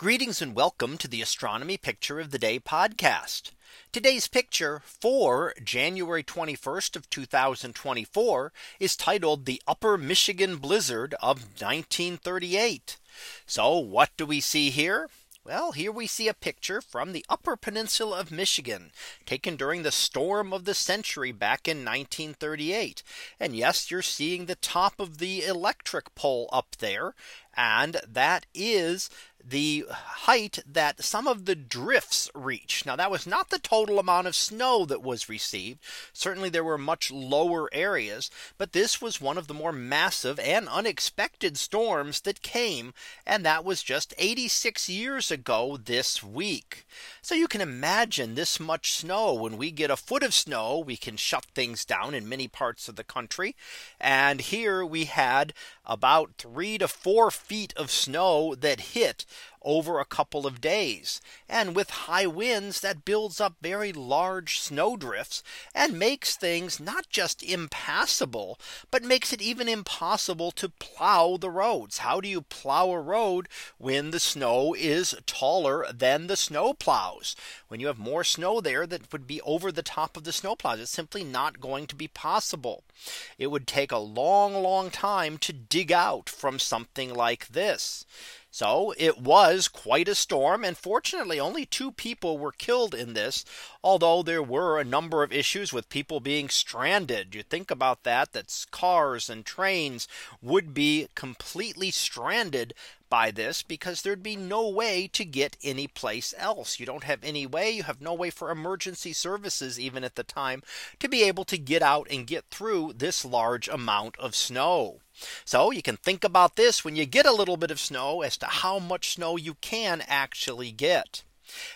Greetings and welcome to the Astronomy Picture of the Day podcast. Today's picture for January 21st of 2024 is titled the Upper Michigan Blizzard of 1938. So what do we see here? Well, here we see a picture from the Upper Peninsula of Michigan taken during the storm of the century back in 1938. And yes, you're seeing the top of the electric pole up there. And that is the height that some of the drifts reach. Now that was not the total amount of snow that was received. Certainly there were much lower areas, but this was one of the more massive and unexpected storms that came. And that was just 86 years ago this week. So you can imagine this much snow when we get a foot of snow, we can shut things down in many parts of the country. And here we had about three to four feet of snow that hit over a couple of days. And with high winds that builds up very large snowdrifts and makes things not just impassable, but makes it even impossible to plow the roads. How do you plow a road when the snow is taller than the snow plows? When you have more snow there that would be over the top of the snow plows, it's simply not going to be possible. It would take a long, long time to dig out from something like this. So it was quite a storm. And fortunately, only two people were killed in this, although there were a number of issues with people being stranded. You think about that, that cars and trains would be completely stranded by this because there'd be no way to get any place else. You don't have any way. You have no way for emergency services, even at the time, to be able to get out and get through this large amount of snow. So you can think about this when you get a little bit of snow as to how much snow you can actually get.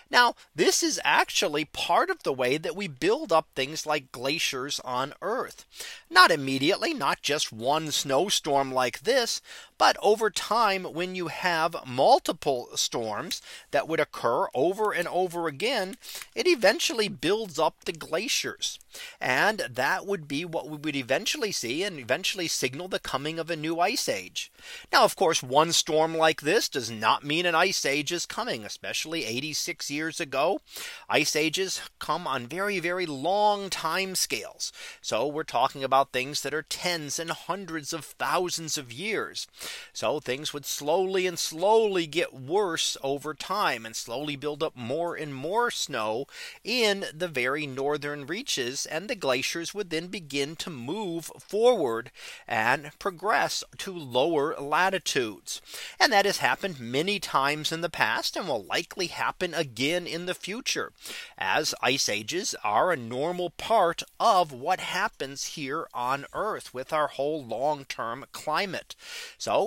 Now, this is actually part of the way that we build up things like glaciers on Earth. Not immediately, not just one snowstorm like this, but over time, when you have multiple storms that would occur over and over again, it eventually builds up the glaciers. And that would be what we would eventually see and eventually signal the coming of a new ice age. Now, of course, one storm like this does not mean an ice age is coming, especially 86 years ago. Ice ages come on very, very long time scales. So we're talking about things that are tens and hundreds of thousands of years. So things would slowly and slowly get worse over time and slowly build up more and more snow in the very northern reaches and the glaciers would then begin to move forward and progress to lower latitudes. And that has happened many times in the past and will likely happen again in the future as ice ages are a normal part of what happens here on Earth with our whole long term climate.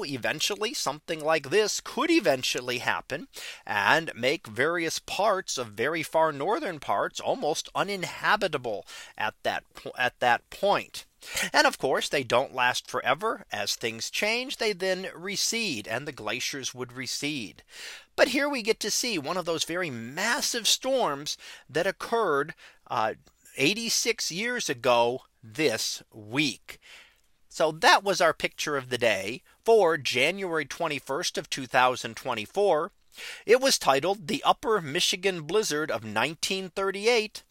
Eventually something like this could eventually happen and make various parts of very far northern parts almost uninhabitable at that at that point. And of course, they don't last forever. As things change, they then recede and the glaciers would recede. But here we get to see one of those very massive storms that occurred uh, 86 years ago this week. So that was our picture of the day for January 21st of 2024. It was titled the Upper Michigan Blizzard of 1938.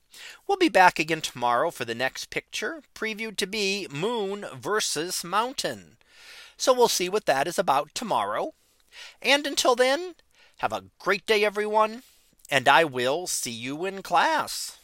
We'll be back again tomorrow for the next picture previewed to be moon versus mountain. So we'll see what that is about tomorrow. And until then, have a great day, everyone. And I will see you in class.